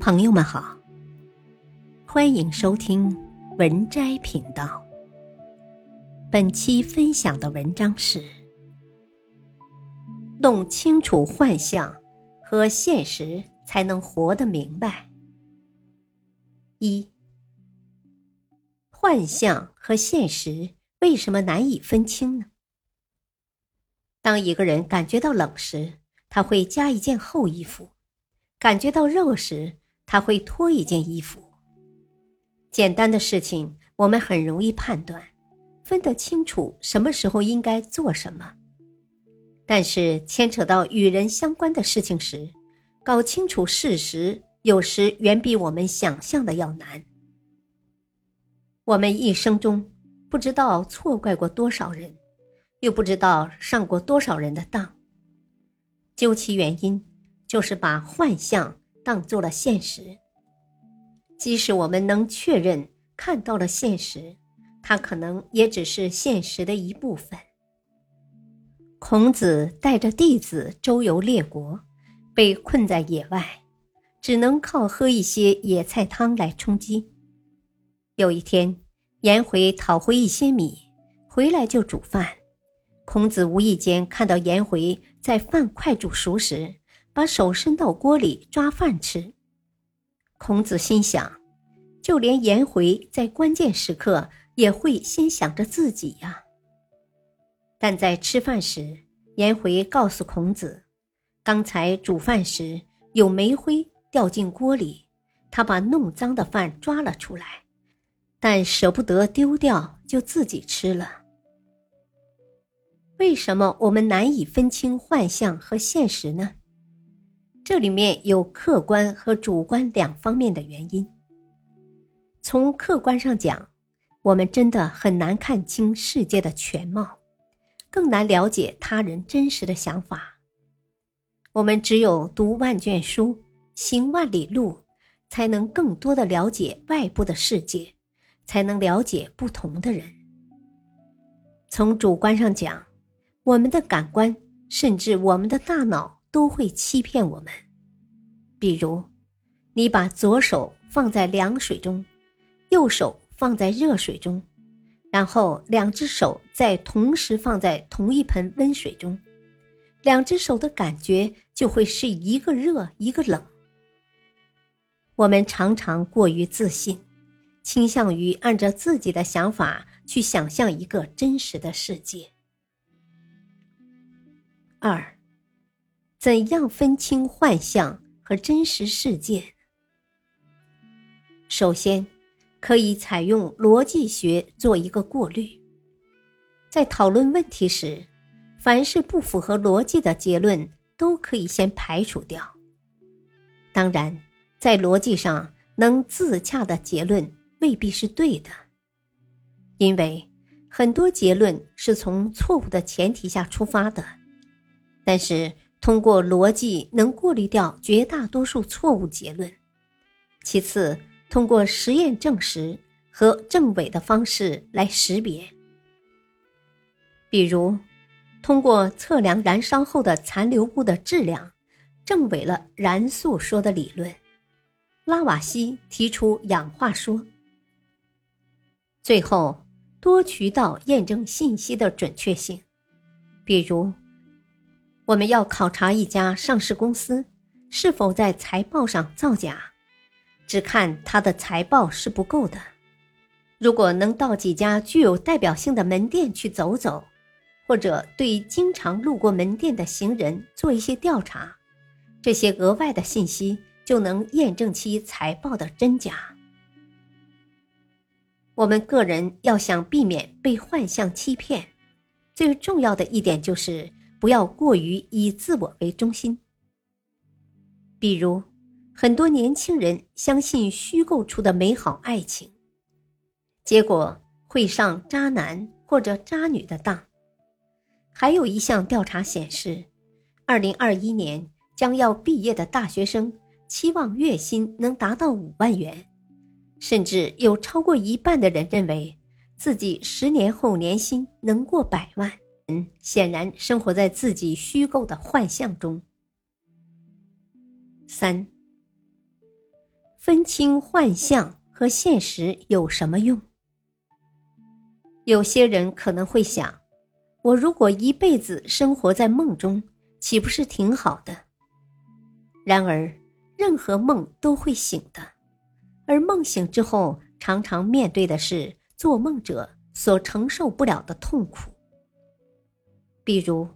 朋友们好，欢迎收听文摘频道。本期分享的文章是：弄清楚幻象和现实，才能活得明白。一、幻象和现实为什么难以分清呢？当一个人感觉到冷时，他会加一件厚衣服；感觉到热时，他会脱一件衣服。简单的事情，我们很容易判断，分得清楚什么时候应该做什么。但是牵扯到与人相关的事情时，搞清楚事实，有时远比我们想象的要难。我们一生中不知道错怪过多少人，又不知道上过多少人的当。究其原因，就是把幻象。当做了现实，即使我们能确认看到了现实，它可能也只是现实的一部分。孔子带着弟子周游列国，被困在野外，只能靠喝一些野菜汤来充饥。有一天，颜回讨回一些米，回来就煮饭。孔子无意间看到颜回在饭快煮熟时。把手伸到锅里抓饭吃，孔子心想：就连颜回在关键时刻也会先想着自己呀。但在吃饭时，颜回告诉孔子，刚才煮饭时有煤灰掉进锅里，他把弄脏的饭抓了出来，但舍不得丢掉，就自己吃了。为什么我们难以分清幻象和现实呢？这里面有客观和主观两方面的原因。从客观上讲，我们真的很难看清世界的全貌，更难了解他人真实的想法。我们只有读万卷书，行万里路，才能更多的了解外部的世界，才能了解不同的人。从主观上讲，我们的感官，甚至我们的大脑。都会欺骗我们，比如，你把左手放在凉水中，右手放在热水中，然后两只手再同时放在同一盆温水中，两只手的感觉就会是一个热一个冷。我们常常过于自信，倾向于按照自己的想法去想象一个真实的世界。二。怎样分清幻象和真实世界？首先，可以采用逻辑学做一个过滤。在讨论问题时，凡是不符合逻辑的结论都可以先排除掉。当然，在逻辑上能自洽的结论未必是对的，因为很多结论是从错误的前提下出发的，但是。通过逻辑能过滤掉绝大多数错误结论。其次，通过实验证实和证伪的方式来识别。比如，通过测量燃烧后的残留物的质量，证伪了燃素说的理论。拉瓦锡提出氧化说。最后，多渠道验证信息的准确性，比如。我们要考察一家上市公司是否在财报上造假，只看它的财报是不够的。如果能到几家具有代表性的门店去走走，或者对经常路过门店的行人做一些调查，这些额外的信息就能验证其财报的真假。我们个人要想避免被幻象欺骗，最重要的一点就是。不要过于以自我为中心。比如，很多年轻人相信虚构出的美好爱情，结果会上渣男或者渣女的当。还有一项调查显示，二零二一年将要毕业的大学生期望月薪能达到五万元，甚至有超过一半的人认为自己十年后年薪能过百万。人显然生活在自己虚构的幻象中。三，分清幻象和现实有什么用？有些人可能会想：我如果一辈子生活在梦中，岂不是挺好的？然而，任何梦都会醒的，而梦醒之后，常常面对的是做梦者所承受不了的痛苦。比如，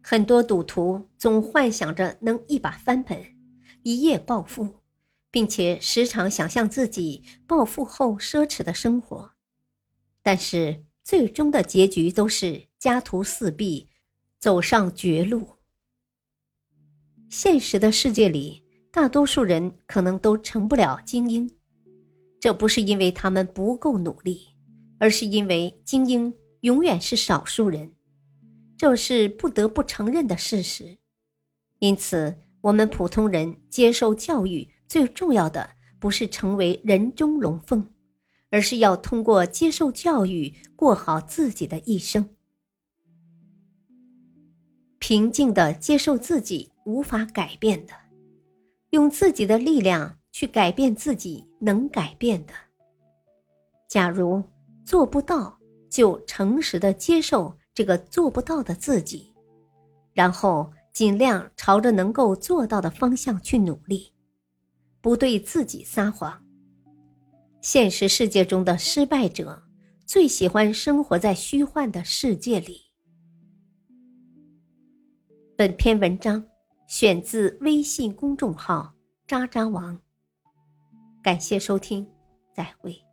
很多赌徒总幻想着能一把翻本，一夜暴富，并且时常想象自己暴富后奢侈的生活，但是最终的结局都是家徒四壁，走上绝路。现实的世界里，大多数人可能都成不了精英，这不是因为他们不够努力，而是因为精英永远是少数人，这是不得不承认的事实。因此，我们普通人接受教育最重要的不是成为人中龙凤，而是要通过接受教育过好自己的一生，平静的接受自己。无法改变的，用自己的力量去改变自己能改变的。假如做不到，就诚实的接受这个做不到的自己，然后尽量朝着能够做到的方向去努力，不对自己撒谎。现实世界中的失败者最喜欢生活在虚幻的世界里。本篇文章。选自微信公众号“渣渣王”，感谢收听，再会。